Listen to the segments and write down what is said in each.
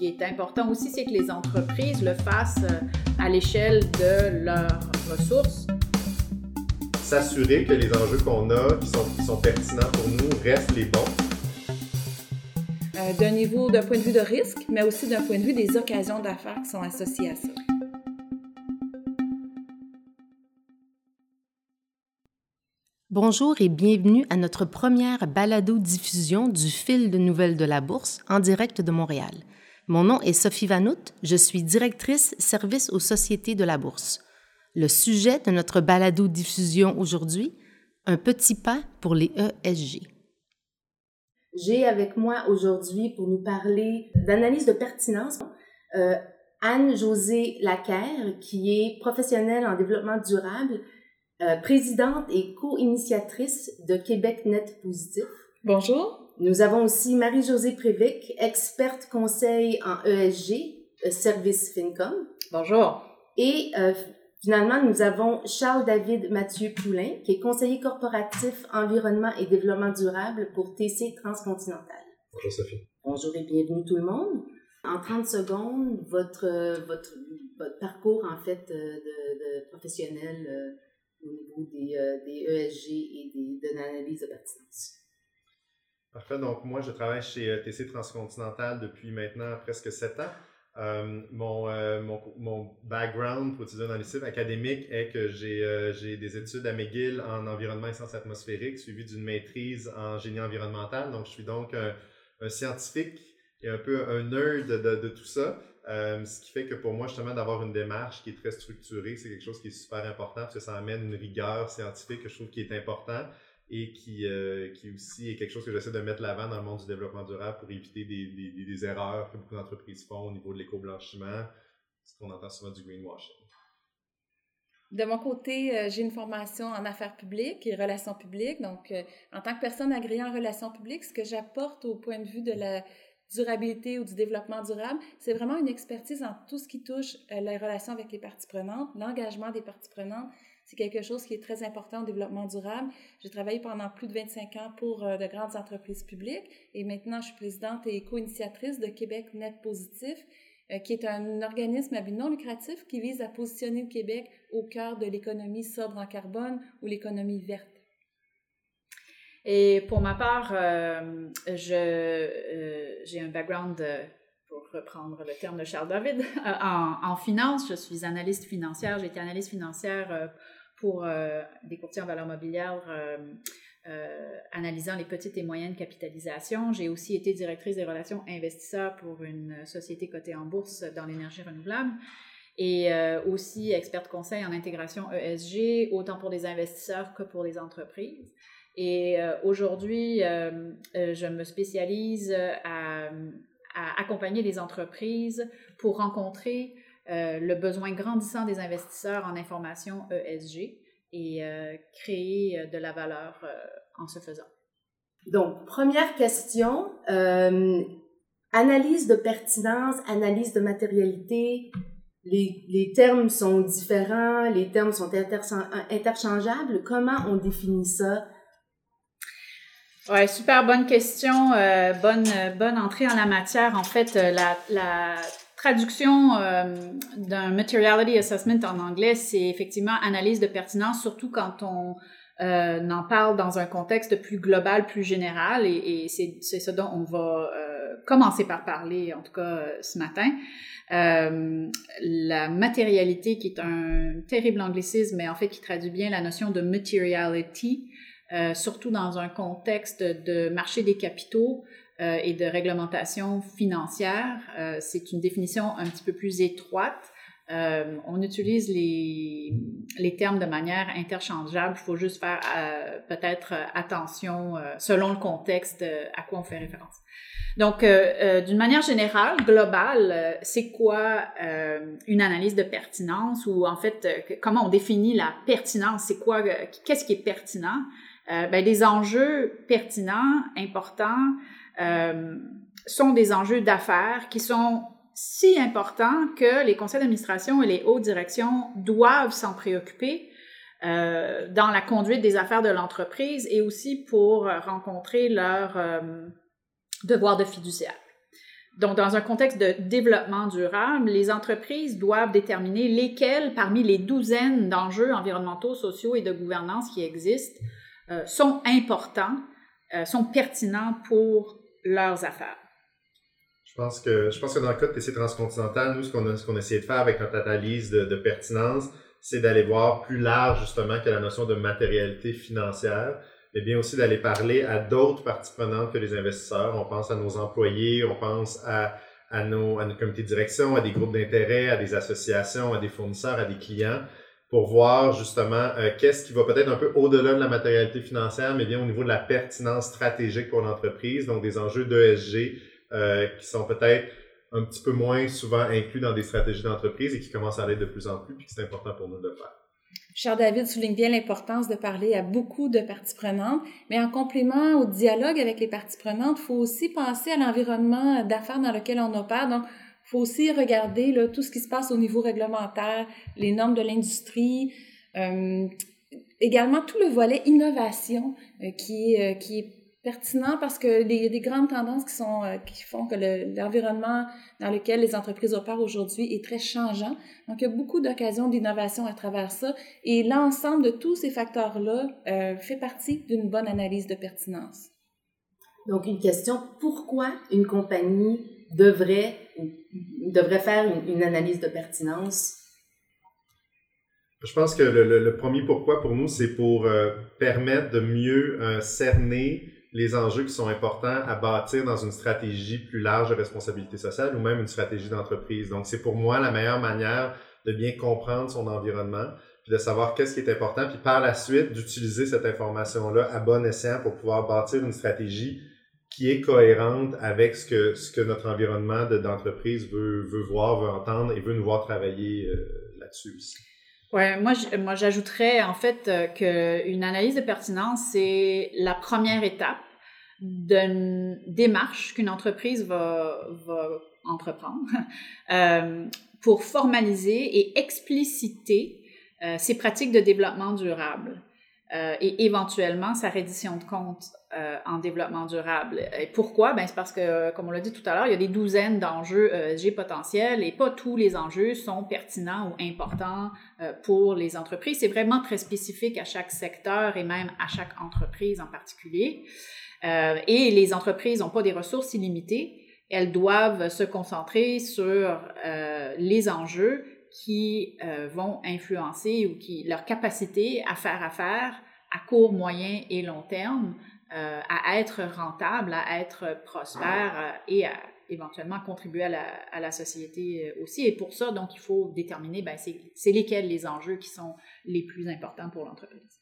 qui est important aussi, c'est que les entreprises le fassent à l'échelle de leurs ressources. S'assurer que les enjeux qu'on a, qui sont, qui sont pertinents pour nous, restent les bons. Euh, d'un niveau, d'un point de vue de risque, mais aussi d'un point de vue des occasions d'affaires qui sont associées à ça. Bonjour et bienvenue à notre première balado-diffusion du fil de nouvelles de la Bourse en direct de Montréal. Mon nom est Sophie Vanout, je suis directrice service aux sociétés de la Bourse. Le sujet de notre balado-diffusion aujourd'hui, un petit pas pour les ESG. J'ai avec moi aujourd'hui pour nous parler d'analyse de pertinence euh, Anne-Josée Lacaire, qui est professionnelle en développement durable euh, présidente et co-initiatrice de Québec Net Positif. Bonjour. Nous avons aussi Marie-Josée Prévic, experte conseil en ESG, euh, service FinCom. Bonjour. Et euh, finalement, nous avons Charles-David Mathieu Poulain, qui est conseiller corporatif environnement et développement durable pour TC Transcontinental. Bonjour Sophie. Bonjour et bienvenue tout le monde. En 30 secondes, votre, votre, votre parcours en fait de, de professionnel au niveau des, euh, des ESG et des, de l'analyse de pertinence. Parfait. Donc, moi, je travaille chez euh, TC Transcontinental depuis maintenant presque sept ans. Euh, mon, euh, mon, mon, background pour utiliser dans les sites académiques est que j'ai euh, des études à McGill en environnement et sciences atmosphériques, suivi d'une maîtrise en génie environnemental. Donc, je suis donc un, un scientifique et un peu un nerd de, de, de tout ça. Euh, ce qui fait que pour moi, justement, d'avoir une démarche qui est très structurée, c'est quelque chose qui est super important parce que ça amène une rigueur scientifique que je trouve qui est important et qui, euh, qui aussi est quelque chose que j'essaie de mettre l'avant dans le monde du développement durable pour éviter des, des, des erreurs que beaucoup d'entreprises font au niveau de l'éco-blanchiment, ce qu'on entend souvent du greenwashing. De mon côté, euh, j'ai une formation en affaires publiques et relations publiques. Donc, euh, en tant que personne agréée en relations publiques, ce que j'apporte au point de vue de la durabilité ou du développement durable, c'est vraiment une expertise en tout ce qui touche les relations avec les parties prenantes, l'engagement des parties prenantes. C'est quelque chose qui est très important au développement durable. J'ai travaillé pendant plus de 25 ans pour euh, de grandes entreprises publiques et maintenant je suis présidente et co-initiatrice de Québec Net Positif, euh, qui est un organisme à but non lucratif qui vise à positionner le Québec au cœur de l'économie sobre en carbone ou l'économie verte. Et pour ma part, euh, je, j'ai un background, pour reprendre le terme de Charles David, en, en, finance. Je suis analyste financière. J'ai été analyste financière pour des courtiers en valeur mobilière. analysant les petites et moyennes capitalisations. J'ai aussi été directrice des relations investisseurs pour une société cotée en bourse dans l'énergie renouvelable et euh, aussi experte conseil en intégration ESG, autant pour les investisseurs que pour les entreprises. Et euh, aujourd'hui, euh, euh, je me spécialise à, à, accompagner les entreprises pour rencontrer le besoin grandissant des investisseurs en information ESG et créer de la valeur en ce faisant. Donc, première question, analyse de pertinence, analyse de matérialité, les, les, termes sont différents, les termes sont interchangeables. Comment on définit ça? Ouais, super bonne question, euh, bonne bonne entrée en la matière. En fait, euh, la, la traduction euh, d'un materiality assessment en anglais, c'est effectivement analyse de pertinence, surtout quand on euh, en parle dans un contexte plus global, plus général, et, et c'est ce dont on va euh, commencer par parler, en tout cas ce matin. la matérialité, qui est un terrible anglicisme, mais en fait qui traduit bien la notion de materiality, surtout dans un contexte de marché des capitaux euh, et de réglementation financière. Euh, c'est une définition un petit peu plus étroite. Euh, on utilise les, les termes de manière interchangeable. Il faut juste faire peut-être attention selon le contexte à quoi on fait référence. Donc, d'une manière générale, globale, c'est quoi une analyse de pertinence ou en fait, comment on définit la pertinence? C'est quoi, qu'est-ce qui est pertinent? euh, ben, des enjeux pertinents, importants, euh, sont des enjeux d'affaires qui sont si importants que les conseils d'administration et les hautes directions doivent s'en préoccuper euh, dans la conduite des affaires de l'entreprise et aussi pour rencontrer leur euh, devoir de fiduciaire. Donc, dans un contexte de développement durable, les entreprises doivent déterminer lesquels, parmi les douzaines d'enjeux environnementaux, sociaux et de gouvernance qui existent, euh, sont importants, sont pertinents pour leurs affaires. Je pense que, je pense que dans le cas de TC Transcontinental, nous, ce qu'on a, ce a essayé de faire avec notre analyse de, pertinence, c'est d'aller voir plus large, justement, que la notion de matérialité financière, mais bien aussi d'aller parler à d'autres parties prenantes que les investisseurs. On pense à nos employés, on pense à, nos, à nos comités de direction, à des groupes d'intérêt, à des associations, à des fournisseurs, à des clients, pour voir justement euh, qu'est-ce qui va peut-être un peu au-delà de la matérialité financière, mais bien au niveau de la pertinence stratégique pour l'entreprise, donc des enjeux d'ESG euh, qui sont peut-être un petit peu moins souvent inclus dans des stratégies d'entreprise et qui commencent à l'être de plus en plus, puis c'est important pour nous de le faire. Cher David souligne bien l'importance de parler à beaucoup de parties prenantes, mais en complément au dialogue avec les parties prenantes, il faut aussi penser à l'environnement d'affaires dans lequel on opère. Donc, faut aussi regarder tout ce qui se passe au niveau réglementaire, les normes de l'industrie, euh, également tout le volet innovation euh, qui, euh, qui est pertinent parce que les, des grandes tendances qui font que l'environnement dans lequel les entreprises opèrent aujourd'hui est très changeant. Donc, il y a beaucoup d'occasions d'innovation à travers ça. Et l'ensemble de tous ces facteurs-là fait partie d'une bonne analyse de pertinence. Donc, une question, pourquoi une compagnie devrait, devrait faire une, analyse de pertinence? Je pense que le, le, le premier pourquoi pour nous, c'est pour euh, permettre de mieux euh, cerner les enjeux qui sont importants à bâtir dans une stratégie plus large de responsabilité sociale ou même une stratégie d'entreprise. Donc, c'est pour moi la meilleure manière de bien comprendre son environnement, puis de savoir qu'est-ce qui est important, puis par la suite d'utiliser cette information-là à bon escient pour pouvoir bâtir une stratégie qui est cohérente avec ce que, ce que notre environnement d'entreprise veut, veut voir, veut entendre et veut nous voir travailler euh, là-dessus aussi. Ouais, moi, j'ajouterais en fait euh, qu'une analyse de pertinence, c'est la première étape d'une démarche qu'une entreprise va, va entreprendre euh, pour formaliser et expliciter ses pratiques de développement durable. Euh, et éventuellement sa reddition de compte euh, en développement durable. Pourquoi? Ben, c'est parce que, comme on l'a dit tout à l'heure, il y a des douzaines d'enjeux ESG potentiels et pas tous les enjeux sont pertinents ou importants euh, pour les entreprises. C'est vraiment très spécifique à chaque secteur et même à chaque entreprise en particulier. Euh, et les entreprises n'ont pas des ressources illimitées. Elles doivent se concentrer sur euh, les enjeux qui euh, vont influencer ou qui leur capacité à faire affaire à court, moyen et long terme, euh, à être rentable, à être prospère euh, et à éventuellement contribuer à la, à la, société aussi. Et pour ça, donc, il faut déterminer, ben, c'est lesquels les enjeux qui sont les plus importants pour l'entreprise.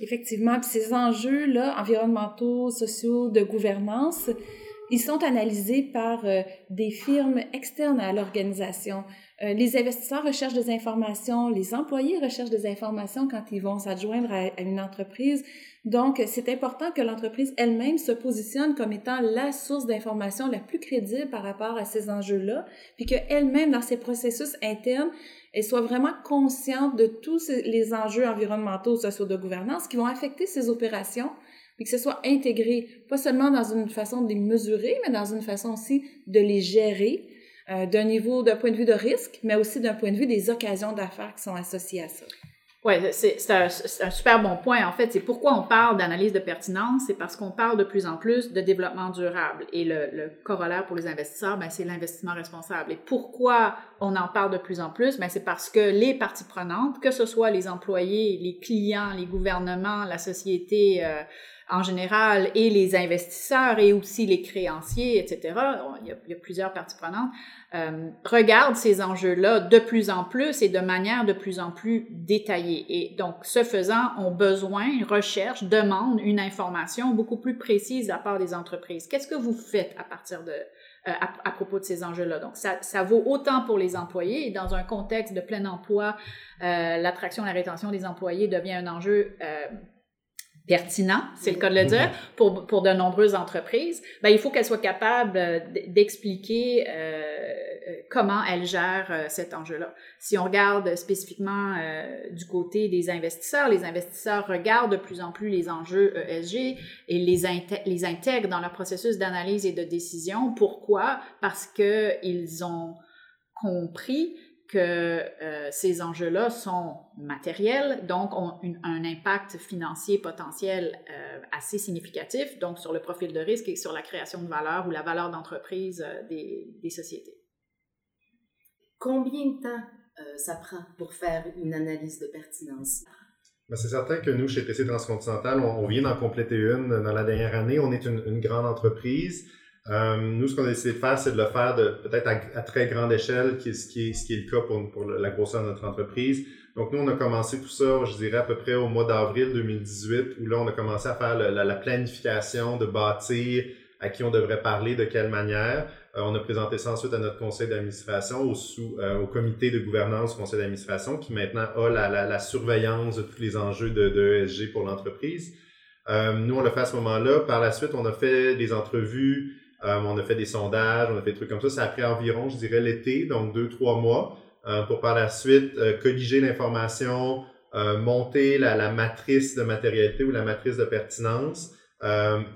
Effectivement, puis ces enjeux-là, environnementaux, sociaux, de gouvernance, ils sont analysés par des firmes externes à l'organisation. Euh, les investisseurs recherchent des informations, les employés recherchent des informations quand ils vont s'adjoindre à, à, une entreprise. Donc, c'est important que l'entreprise elle-même se positionne comme étant la source d'information la plus crédible par rapport à ces enjeux-là, puis qu'elle-même, dans ses processus internes, elle soit vraiment consciente de tous les enjeux environnementaux, sociaux de gouvernance qui vont affecter ses opérations, puis que ce soit intégré, pas seulement dans une façon de les mesurer, mais dans une façon aussi de les gérer, euh, d'un niveau, d'un point de vue de risque, mais aussi d'un point de vue des occasions d'affaires qui sont associées à ça. Oui, c'est un, un, super bon point. En fait, c'est pourquoi on parle d'analyse de pertinence, c'est parce qu'on parle de plus en plus de développement durable. Et le, le corollaire pour les investisseurs, ben, c'est l'investissement responsable. Et pourquoi on en parle de plus en plus? Ben, c'est parce que les parties prenantes, que ce soit les employés, les clients, les gouvernements, la société, euh, en général et les investisseurs et aussi les créanciers, etc., il y a, plusieurs parties prenantes, euh, regardent ces enjeux-là de plus en plus et de manière de plus en plus détaillée. Et donc, ce faisant, ont besoin, recherchent, demandent une information beaucoup plus précise la part des entreprises. Qu'est-ce que vous faites à partir de, euh, à, à, propos de ces enjeux-là? Donc, ça, ça, vaut autant pour les employés dans un contexte de plein emploi, euh, l'attraction et la rétention des employés devient un enjeu pertinent, c'est le cas de le dire, pour, pour de nombreuses entreprises, ben, il faut qu'elles soient capables d'expliquer euh, comment elles gèrent euh, cet enjeu-là. Si on regarde spécifiquement euh, du côté des investisseurs, les investisseurs regardent de plus en plus les enjeux ESG et les, les intègrent dans leur processus d'analyse et de décision. Pourquoi? Parce qu'ils ont compris que euh, ces enjeux-là sont matériels, donc ont un impact financier potentiel euh, assez significatif, donc sur le profil de risque et sur la création de valeur ou la valeur d'entreprise euh, des, des, sociétés. Combien de temps ça prend pour faire une analyse de pertinence? Ben, c'est certain que nous, chez TC Transcontinental, on, vient d'en compléter une dans la dernière année. On est une, une grande entreprise. Euh, nous, ce qu'on a décidé de faire, c'est de le faire de peut-être à, très grande échelle, qui ce, qui est, ce qui est le cas pour, pour la grosseur de notre entreprise. Donc, nous, on a commencé tout ça, je dirais, à peu près au mois d'avril 2018, où là, on a commencé à faire la, la, planification de bâtir à qui on devrait parler, de quelle manière. Euh, on a présenté ça ensuite à notre conseil d'administration, au, sous, euh, au comité de gouvernance conseil d'administration, qui maintenant a la, la, surveillance de tous les enjeux de, de ESG pour l'entreprise. Euh, nous, on l'a fait à ce moment-là. Par la suite, on a fait des entrevues euh, on a fait des sondages, on a fait des trucs comme ça. Ça a pris environ, je dirais, l'été, donc deux, trois mois, euh, pour par la suite euh, colliger l'information, monter la, la, matrice de matérialité ou la matrice de pertinence.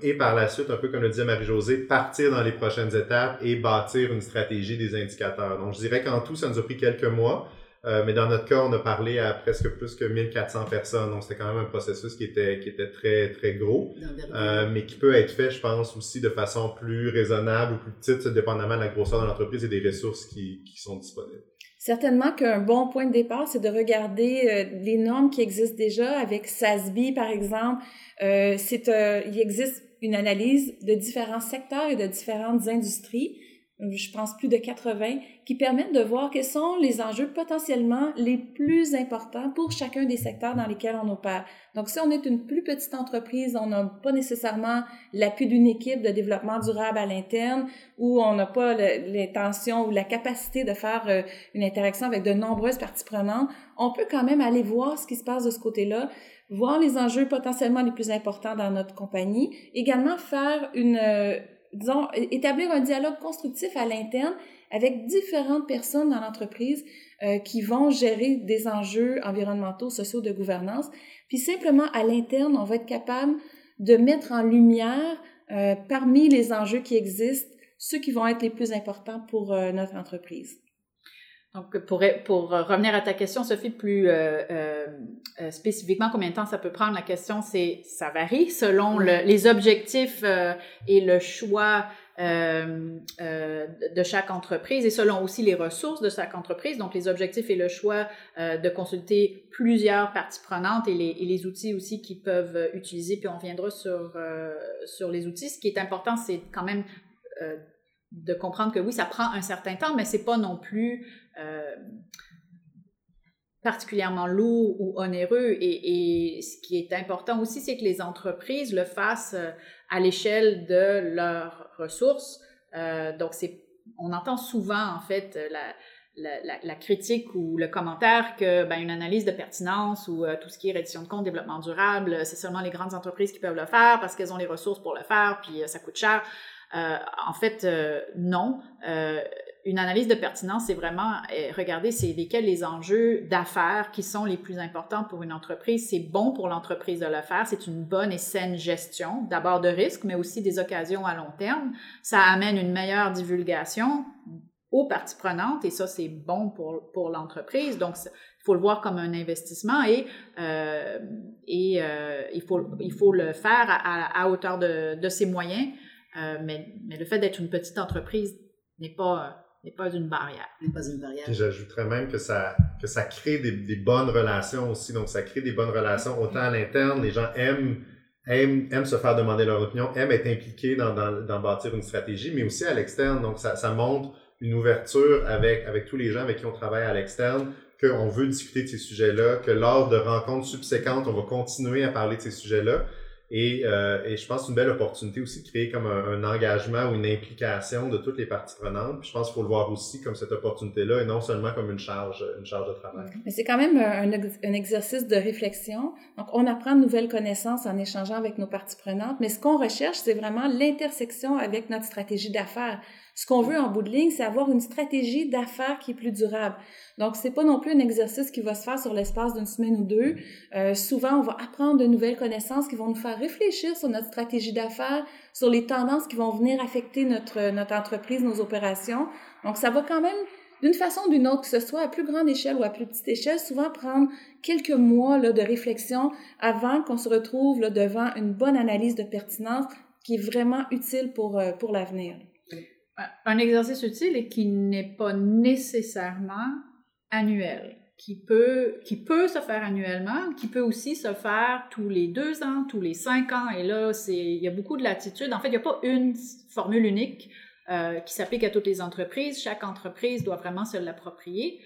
et par la suite, un peu comme le disait Marie-Josée, partir dans les prochaines étapes et bâtir une stratégie des indicateurs. Donc, je dirais qu'en tout, ça nous a pris quelques mois. Euh, mais dans notre cas, on a parlé à presque plus que 1400 personnes. Donc, c'était quand même un processus qui était, qui était très, très gros, euh, mais qui peut être fait, je pense, aussi de façon plus raisonnable ou plus petite, dépendamment de la grosseur de l'entreprise et des ressources qui, qui sont disponibles. Certainement qu'un bon point de départ, c'est de regarder euh, les normes qui existent déjà avec SASB, par exemple. Euh, c'est, euh, il existe une analyse de différents secteurs et de différentes industries je pense plus de 80, qui permettent de voir quels sont les enjeux potentiellement les plus importants pour chacun des secteurs dans lesquels on opère. Donc, si on est une plus petite entreprise, on n'a pas nécessairement l'appui d'une équipe de développement durable à l'interne ou on n'a pas l'intention ou la capacité de faire euh, une interaction avec de nombreuses parties prenantes, on peut quand même aller voir ce qui se passe de ce côté-là voir les enjeux potentiellement les plus importants dans notre compagnie, également faire une euh, disons, établir un dialogue constructif à l'interne avec différentes personnes dans l'entreprise euh, qui vont gérer des enjeux environnementaux, sociaux, de gouvernance. Puis simplement à l'interne, on va être capable de mettre en lumière euh, parmi les enjeux qui existent ceux qui vont être les plus importants pour euh, notre entreprise. Donc, pour, pour revenir à ta question, Sophie, plus euh, euh, euh, spécifiquement, combien de temps ça peut prendre? La question, c'est, ça varie selon le, les objectifs euh, et le choix euh, de chaque entreprise et selon aussi les ressources de chaque entreprise. Donc, les objectifs et le choix de consulter plusieurs parties prenantes et les, et les outils aussi qu'ils peuvent utiliser. Puis, on viendra sur, sur les outils. Ce qui est important, c'est quand même de comprendre que oui, ça prend un certain temps, mais c'est pas non plus euh, particulièrement lourd ou onéreux. Et, ce qui est important aussi, c'est que les entreprises le fassent euh, à l'échelle de leurs ressources. Euh, donc, c'est, on entend souvent, en fait, la, critique ou le commentaire que ben, une analyse de pertinence ou tout ce qui est reddition de compte, développement durable, c'est seulement les grandes entreprises qui peuvent le faire parce qu'elles ont les ressources pour le faire, puis ça coûte cher. en fait, non une analyse de pertinence, c'est vraiment euh, regarder c'est lesquels les enjeux d'affaires qui sont les plus importants pour une entreprise. C'est bon pour l'entreprise de le faire. C'est une bonne et saine gestion, d'abord de risques, mais aussi des occasions à long terme. Ça amène une meilleure divulgation aux parties prenantes et ça, c'est bon pour, pour l'entreprise. Donc, il faut le voir comme un investissement et, euh, et euh, il, faut, il faut le faire à, à hauteur de, de ses moyens. Euh, mais, mais le fait d'être une petite entreprise n'est pas n'est pas une barrière. N'est pas une barrière. j'ajouterais même que ça, que ça crée des, des, bonnes relations aussi. Donc, ça crée des bonnes relations autant à l'interne. Les gens aiment, aiment, aiment se faire demander leur opinion, aiment être impliqués dans, dans, dans bâtir une stratégie, mais aussi à l'externe. Donc, ça, ça montre une ouverture avec, avec tous les gens avec qui on travaille à l'externe, qu'on veut discuter de ces sujets-là, que lors de rencontres subséquentes, on va continuer à parler de ces sujets-là. Et, euh, et je pense une belle opportunité aussi de créer comme un, engagement ou une implication de toutes les parties prenantes. Puis je pense qu'il faut le voir aussi comme cette opportunité-là et non seulement comme une charge, une charge de travail. Mais c'est quand même un, exercice de réflexion. Donc, on apprend de nouvelles connaissances en échangeant avec nos parties prenantes, mais ce qu'on recherche, c'est vraiment l'intersection avec notre stratégie d'affaires. Ce qu'on veut en bout de ligne, c'est avoir une stratégie d'affaires qui est plus durable. Donc, c'est pas non plus un exercice qui va se faire sur l'espace d'une semaine ou deux. Euh, souvent, on va apprendre de nouvelles connaissances qui vont nous faire réfléchir sur notre stratégie d'affaires, sur les tendances qui vont venir affecter notre, notre entreprise, nos opérations. Donc, ça va quand même d'une façon ou d'une autre, que ce soit à plus grande échelle ou à plus petite échelle, souvent prendre quelques mois là, de réflexion avant qu'on se retrouve là, devant une bonne analyse de pertinence qui est vraiment utile pour, euh, pour l'avenir un exercice utile et qui n'est pas nécessairement annuel, qui peut, qui peut se faire annuellement, qui peut aussi se faire tous les deux ans, tous les cinq ans. Et là, il y a beaucoup de latitude. En fait, il n'y a pas une formule unique euh, qui s'applique à toutes les entreprises. Chaque entreprise doit vraiment se l'approprier.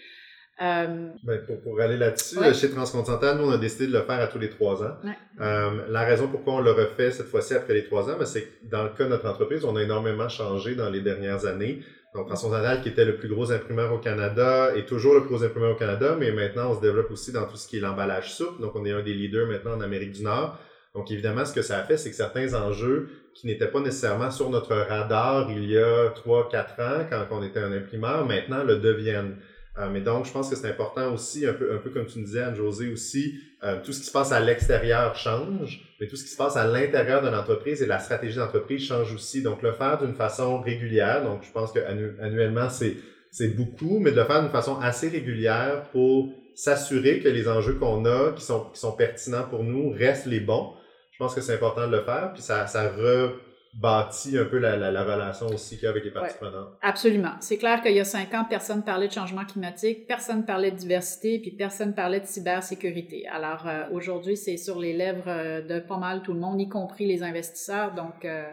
Euh, ben, pour, aller là-dessus, chez Transcontinental, nous, on a décidé de le faire à tous les trois ans. Euh, la raison pourquoi on le refait cette fois-ci après les trois ans, ben, c'est que dans le cas de notre entreprise, on a énormément changé dans les dernières années. Donc, Transcontinental, qui était le plus gros imprimeur au Canada, est toujours le plus gros imprimeur au Canada, mais maintenant, on se développe aussi dans tout ce qui est l'emballage souple. Donc, on est un des leaders maintenant en Amérique du Nord. Donc, évidemment, ce que ça a fait, c'est que certains enjeux qui n'étaient pas nécessairement sur notre radar il y a trois, quatre ans, quand on était un imprimeur, maintenant le deviennent. Euh, mais donc, je pense que c'est important aussi, un peu, un peu comme tu nous disais, Anne-Josée aussi, euh, tout ce qui se passe à l'extérieur change, mais tout ce qui se passe à l'intérieur de l'entreprise et la stratégie d'entreprise change aussi. Donc, le faire d'une façon régulière, donc je pense que annuellement, c'est, c'est beaucoup, mais de le faire d'une façon assez régulière pour s'assurer que les enjeux qu'on a, qui sont, qui sont pertinents pour nous, restent les bons. Je pense que c'est important de le faire, puis ça, ça re, bâti un peu la, la, relation aussi qu'il y a avec les parties prenantes. Absolument. C'est clair qu'il y a cinq ans, personne parlait de changement climatique, personne parlait de diversité, puis personne parlait de cybersécurité. Alors euh, aujourd'hui, c'est sur les lèvres euh, de pas mal tout le monde, y compris les investisseurs. Donc euh,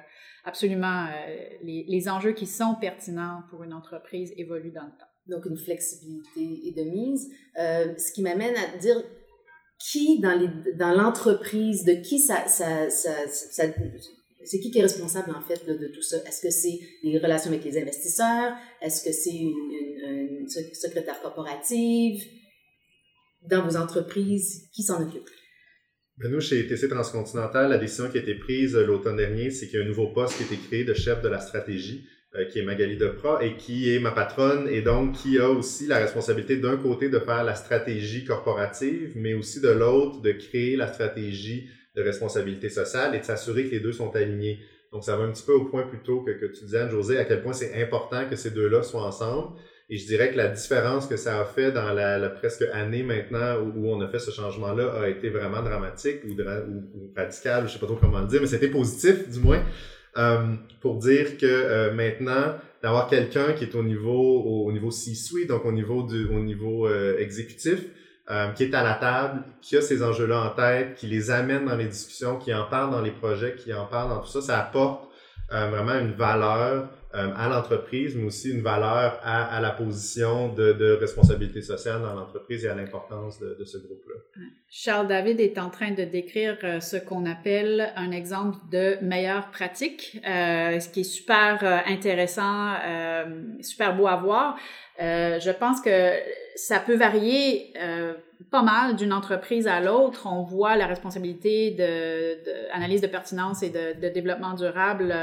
absolument, les, les, enjeux qui sont pertinents pour une entreprise évoluent dans le temps. Donc une flexibilité est de mise. ce qui m'amène à dire qui dans l'entreprise, dans de qui ça, ça, ça, ça c'est qui qui est responsable en fait de, tout ça? Est-ce que c'est les relations avec les investisseurs? Est-ce que c'est une, secrétaire corporative? Dans vos entreprises, qui s'en occupe? Ben nous, chez TC Transcontinental, la décision qui a été prise euh, l'automne dernier, c'est qu'il y a un nouveau poste qui a été créé de chef de la stratégie, euh, qui est Magali Depra, et qui est ma patronne, et donc qui a aussi la responsabilité d'un côté de faire la stratégie corporative, mais aussi de l'autre de créer la stratégie de responsabilité sociale et de s'assurer que les deux sont alignés. Donc, ça va un petit peu au point plutôt que, que tu disais, Anne-Josée, à quel point c'est important que ces deux-là soient ensemble. Et je dirais que la différence que ça a fait dans la, la presque année maintenant où, on a fait ce changement-là a été vraiment dramatique ou, ou, radical, je sais pas trop comment le dire, mais c'était positif du moins, euh, pour dire que euh, maintenant, d'avoir quelqu'un qui est au niveau au, niveau C-suite, donc au niveau du au niveau euh, exécutif, euh, qui est à la table, qui a ces enjeux-là en tête, qui les amène dans les discussions, qui en parle dans les projets, qui en parle dans tout ça, ça apporte euh, vraiment une valeur euh, à l'entreprise, mais aussi une valeur à, à la position de, de, responsabilité sociale dans l'entreprise et à l'importance de, de, ce groupe-là. Charles David est en train de décrire ce qu'on appelle un exemple de meilleure pratique, euh, ce qui est super intéressant, super beau à voir. je pense que ça peut varier euh, pas mal d'une entreprise à l'autre. On voit la responsabilité de, de pertinence et de, de développement durable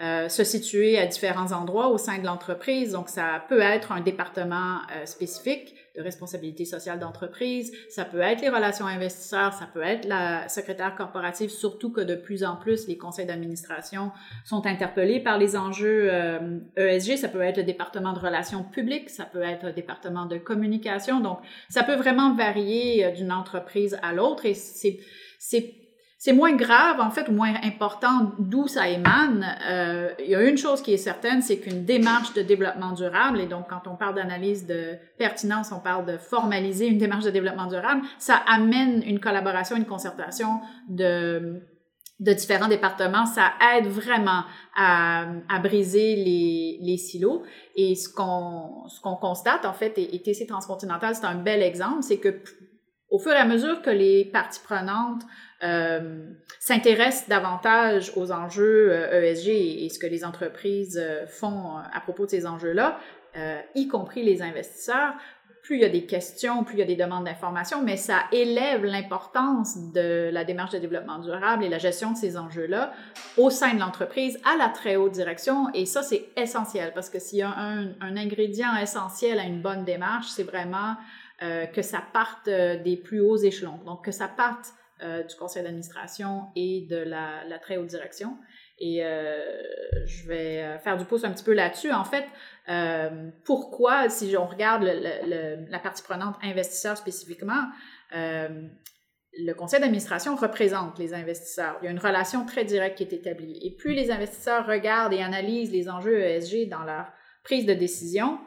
euh, se situer à différents endroits au sein de l'entreprise. Donc, ça peut être un département euh, spécifique de responsabilité sociale d'entreprise, ça peut être les relations investisseurs, ça peut être la secrétaire corporative, surtout que de plus en plus les conseils d'administration sont interpellés par les enjeux ESG, euh, e ça peut être le département de relations publiques, ça peut être le département de communication. Donc, ça peut vraiment varier d'une entreprise à l'autre. Et c'est c'est moins grave, en fait, ou moins important d'où ça émane. Euh, il y a une chose qui est certaine, c'est qu'une démarche de développement durable, et donc quand on parle d'analyse de pertinence, on parle de formaliser une démarche de développement durable, ça amène une collaboration, une concertation de de différents départements, ça aide vraiment à, à briser les, les, silos. Et ce qu'on ce qu'on constate, en fait, et, et TC Transcontinental, c'est un bel exemple, c'est que au fur et à mesure que les parties prenantes euh, s'intéressent davantage aux enjeux ESG et, ce que les entreprises font à propos de ces enjeux-là, y compris les investisseurs, plus il y a des questions, plus il y a des demandes d'information, mais ça élève l'importance de la démarche de développement durable et la gestion de ces enjeux-là au sein de l'entreprise à la très haute direction. Et ça, c'est essentiel parce que s'il y a un, ingrédient essentiel à une bonne démarche, c'est vraiment euh, que ça parte euh, des plus hauts échelons. Donc, que ça parte euh, du conseil d'administration et de la, très haute direction. Et je vais faire du pouce un petit peu là-dessus. En fait, euh, pourquoi, si on regarde la partie prenante investisseurs spécifiquement, euh, le conseil d'administration représente les investisseurs. Il y a une relation très directe qui est établie. Et plus les investisseurs regardent et analysent les enjeux ESG dans leur prise de décision,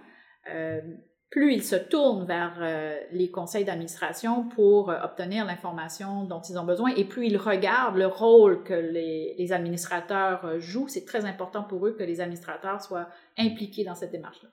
euh, plus ils se tournent vers euh, les conseils d'administration pour euh, obtenir l'information dont ils ont besoin et plus ils regardent le rôle que les, les administrateurs euh, jouent. C'est très important pour eux que les administrateurs soient impliqués dans cette démarche-là.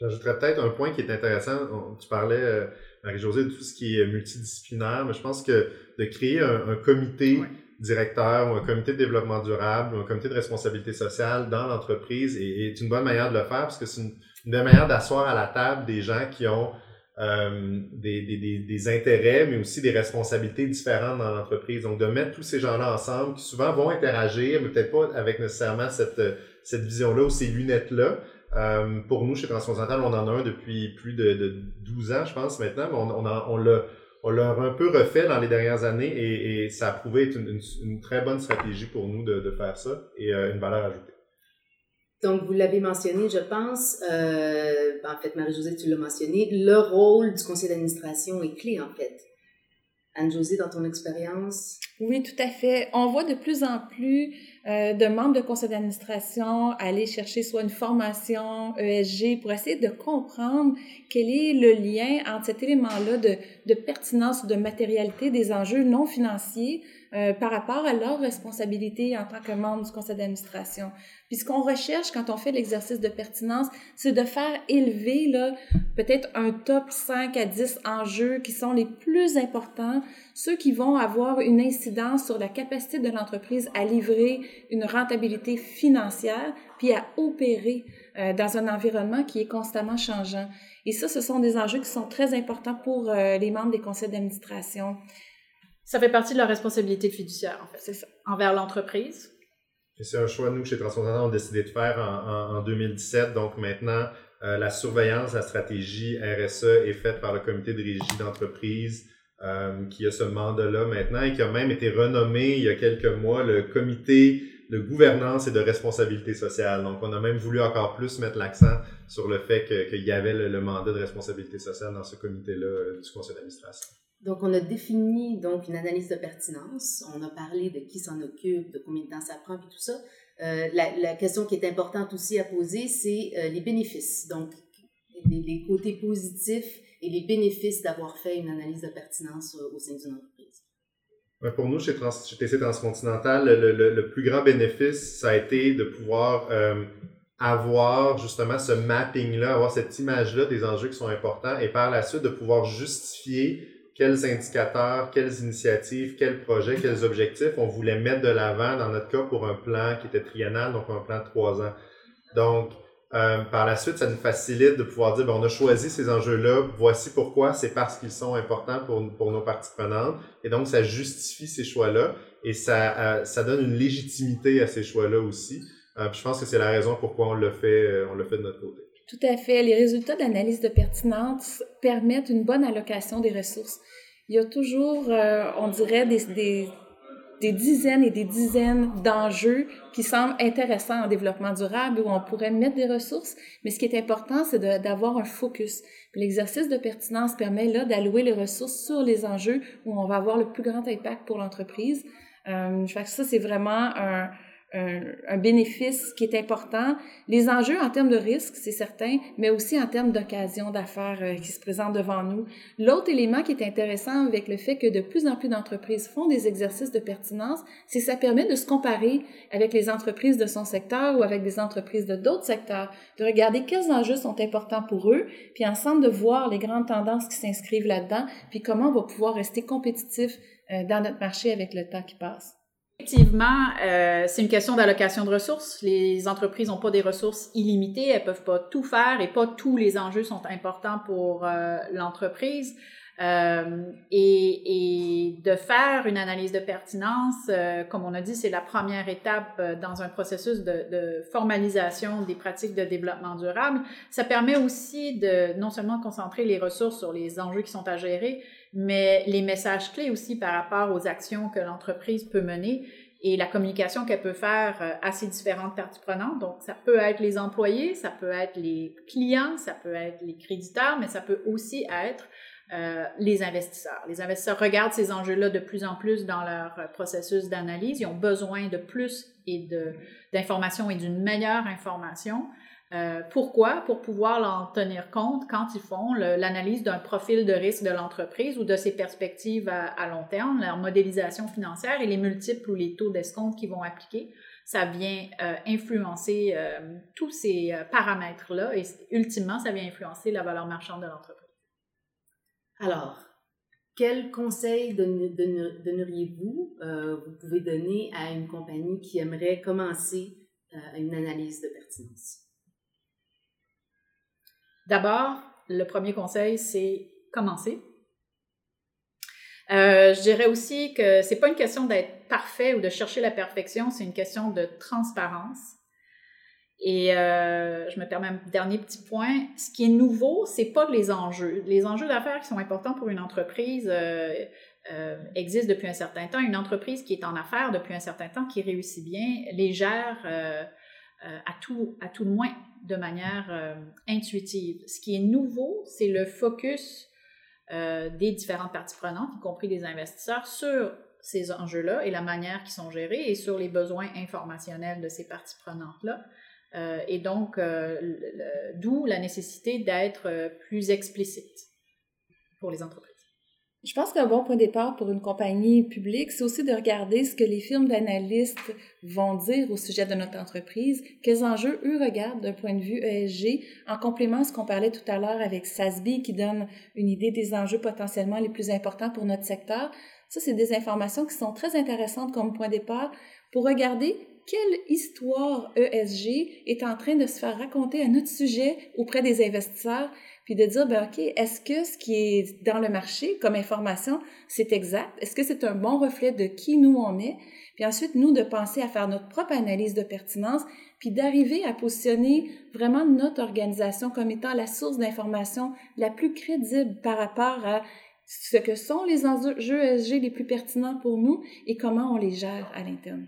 J'ajouterais peut-être un point qui est intéressant. Tu parlais, Marie-Josée, de tout ce qui est multidisciplinaire, mais je pense que de créer un, comité directeur ou un comité de développement durable ou un comité de responsabilité sociale dans l'entreprise est, une bonne manière de le faire parce que c'est une, bonne manière d'asseoir à la table des gens qui ont euh, des, des, des, intérêts, mais aussi des responsabilités différentes dans l'entreprise. Donc, de mettre tous ces gens-là ensemble qui souvent vont interagir, mais peut-être pas avec nécessairement cette, cette vision-là ou ces lunettes-là. Euh, pour nous, chez Transcontinental, on en a un depuis plus de, de 12 ans, je pense, maintenant, mais on, on, on l'a on l'a un peu refait dans les dernières années et, ça a prouvé être une, très bonne stratégie pour nous de, faire ça et euh, une valeur ajoutée. Donc, vous l'avez mentionné, je pense, euh, en fait, Marie-Josée, tu l'as mentionné, le rôle du conseil d'administration est clé, en fait. Anne-Josée, dans ton expérience? Oui, tout à fait. On voit de plus en plus euh, de membres de conseil d'administration aller chercher soit une formation ESG pour essayer de comprendre quel est le lien entre cet élément-là de, de pertinence ou de matérialité des enjeux non financiers euh, par rapport à leur responsabilité en tant que membre du conseil d'administration. Puis ce qu'on recherche quand on fait l'exercice de pertinence, c'est de faire élever là peut-être un top 5 à 10 enjeux qui sont les plus importants, ceux qui vont avoir une incidence sur la capacité de l'entreprise à livrer une rentabilité financière, puis à opérer euh, dans un environnement qui est constamment changeant. Et ça, ce sont des enjeux qui sont très importants pour euh, les membres des conseils d'administration. Ça fait partie de leur responsabilité fiduciaire, en fait. C'est ça. Envers l'entreprise. C'est un choix, nous, chez Transcontinental, on a décidé de faire en, en, 2017. Donc maintenant, euh, la surveillance, la stratégie RSE est faite par le comité de régie d'entreprise euh, qui a ce mandat-là maintenant et qui a même été renommé il y a quelques mois le comité de gouvernance et de responsabilité sociale. Donc, on a même voulu encore plus mettre l'accent sur le fait qu'il y avait le, le, mandat de responsabilité sociale dans ce comité-là euh, du conseil d'administration. Donc, on a défini donc une analyse de pertinence. On a parlé de qui s'en occupe, de combien de temps ça prend, et tout ça. Euh, la, question qui est importante aussi à poser, c'est euh, les bénéfices. Donc, les, côtés positifs et les bénéfices d'avoir fait une analyse de pertinence au, sein d'une entreprise. pour nous, chez, Trans, chez TC Transcontinental, le, plus grand bénéfice, ça a été de pouvoir euh, avoir justement ce mapping-là, avoir cette image-là des enjeux qui sont importants et par la suite de pouvoir justifier quels indicateurs, quelles initiatives, quels projets, quels objectifs on voulait mettre de l'avant dans notre cas pour un plan qui était triennal, donc un plan de trois ans. Donc, euh, par la suite, ça nous facilite de pouvoir dire, ben, on a choisi ces enjeux-là, voici pourquoi, c'est parce qu'ils sont importants pour, nos parties prenantes, et donc ça justifie ces choix-là, et ça, euh, ça donne une légitimité à ces choix-là aussi. Euh, je pense que c'est la raison pourquoi on euh, on le fait de notre côté. Tout à fait. Les résultats d'analyse de pertinence permettent une bonne allocation des ressources. Il y a toujours, euh, on dirait, des, des, dizaines et des dizaines d'enjeux qui semblent intéressants en développement durable où on pourrait mettre des ressources, mais ce qui est important, c'est d'avoir un focus. L'exercice de pertinence permet là d'allouer les ressources sur les enjeux où on va avoir le plus grand impact pour l'entreprise. Euh, ça, c'est vraiment un, un, bénéfice qui est important. Les enjeux en termes de risque, c'est certain, mais aussi en termes d'occasion d'affaires euh, qui se présentent devant nous. L'autre élément qui est intéressant avec le fait que de plus en plus d'entreprises font des exercices de pertinence, c'est que ça permet de se comparer avec les entreprises de son secteur ou avec des entreprises de d'autres secteurs, de regarder quels enjeux sont importants pour eux, puis ensemble de voir les grandes tendances qui s'inscrivent là-dedans, puis comment on va pouvoir rester compétitif euh, dans notre marché avec le temps qui passe. Effectivement, euh, c'est une question d'allocation de ressources. Les entreprises n'ont pas des ressources illimitées, elles peuvent pas tout faire et pas tous les enjeux sont importants pour euh, l'entreprise. Euh, et, et, de faire une analyse de pertinence, euh, comme on a dit, c'est la première étape euh, dans un processus de, formalisation des pratiques de développement durable. Ça permet aussi de non seulement concentrer les ressources sur les enjeux qui sont à gérer, mais les messages clés aussi par rapport aux actions que l'entreprise peut mener et la communication qu'elle peut faire à ces différentes parties prenantes. Donc, ça peut être les employés, ça peut être les clients, ça peut être les créditeurs, mais ça peut aussi être euh, les investisseurs. Les investisseurs regardent ces enjeux-là de plus en plus dans leur euh, processus d'analyse. Ils ont besoin de plus et d'informations et d'une meilleure information. Euh, pourquoi? Pour pouvoir en tenir compte quand ils font l'analyse d'un profil de risque de l'entreprise ou de ses perspectives à, long terme, leur modélisation financière et les multiples ou les taux d'escompte qu'ils vont appliquer. Ça vient influencer tous ces paramètres-là et ultimement, ça vient influencer la valeur marchande de l'entreprise. Alors, quel conseil donneriez-vous, vous pouvez donner à une compagnie qui aimerait commencer une analyse de pertinence? D'abord, le premier conseil, c'est commencer. Euh, je dirais aussi que c'est pas une question d'être parfait ou de chercher la perfection, c'est une question de transparence. Et euh, je me permets un dernier petit point. Ce qui est nouveau, c'est pas les enjeux. Les enjeux d'affaires qui sont importants pour une entreprise euh, existent depuis un certain temps. Une entreprise qui est en affaires depuis un certain temps, qui réussit bien, les gère à tout, à tout le moins de manière euh, intuitive. Ce qui est nouveau, c'est le focus euh, des différentes parties prenantes, y compris des investisseurs, sur ces enjeux-là et la manière qu'ils sont gérés et sur les besoins informationnels de ces parties prenantes-là. Euh, et donc, d'où la nécessité d'être plus explicite pour les entreprises. Je pense qu'un bon point de départ pour une compagnie publique, c'est aussi de regarder ce que les firmes d'analystes vont dire au sujet de notre entreprise, quels enjeux eux regardent d'un point de vue ESG, en complément à ce qu'on parlait tout à l'heure avec SASB qui donne une idée des enjeux potentiellement les plus importants pour notre secteur. Ça, c'est des informations qui sont très intéressantes comme point de départ pour regarder quelle histoire ESG est en train de se faire raconter à notre sujet auprès des investisseurs puis de dire, ben, OK, est-ce que ce qui est dans le marché comme information, c'est exact? Est-ce que c'est un bon reflet de qui nous on est? Puis ensuite, nous, de penser à faire notre propre analyse de pertinence, puis d'arriver à positionner vraiment notre organisation comme étant la source d'information la plus crédible par rapport à ce que sont les enjeux ESG les plus pertinents pour nous et comment on les gère à l'interne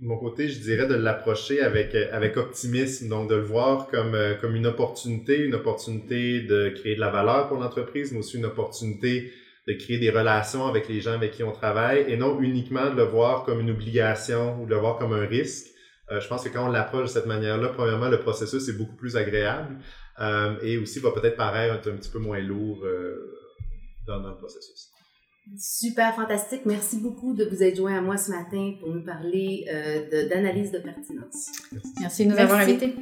mon côté, je dirais de l'approcher avec, avec optimisme, donc de le voir comme, euh, comme une opportunité, une opportunité de créer de la valeur pour l'entreprise, mais aussi une opportunité de créer des relations avec les gens avec qui on travaille et non uniquement de le voir comme une obligation ou de le voir comme un risque. Euh, je pense que quand on l'approche de cette manière-là, premièrement, le processus est beaucoup plus agréable euh, et aussi va peut-être paraître un, petit peu moins lourd dans, dans le processus. Super fantastique. Merci beaucoup de vous être joint à moi ce matin pour nous parler euh, d'analyse de, pertinence. Merci de nous avoir invités.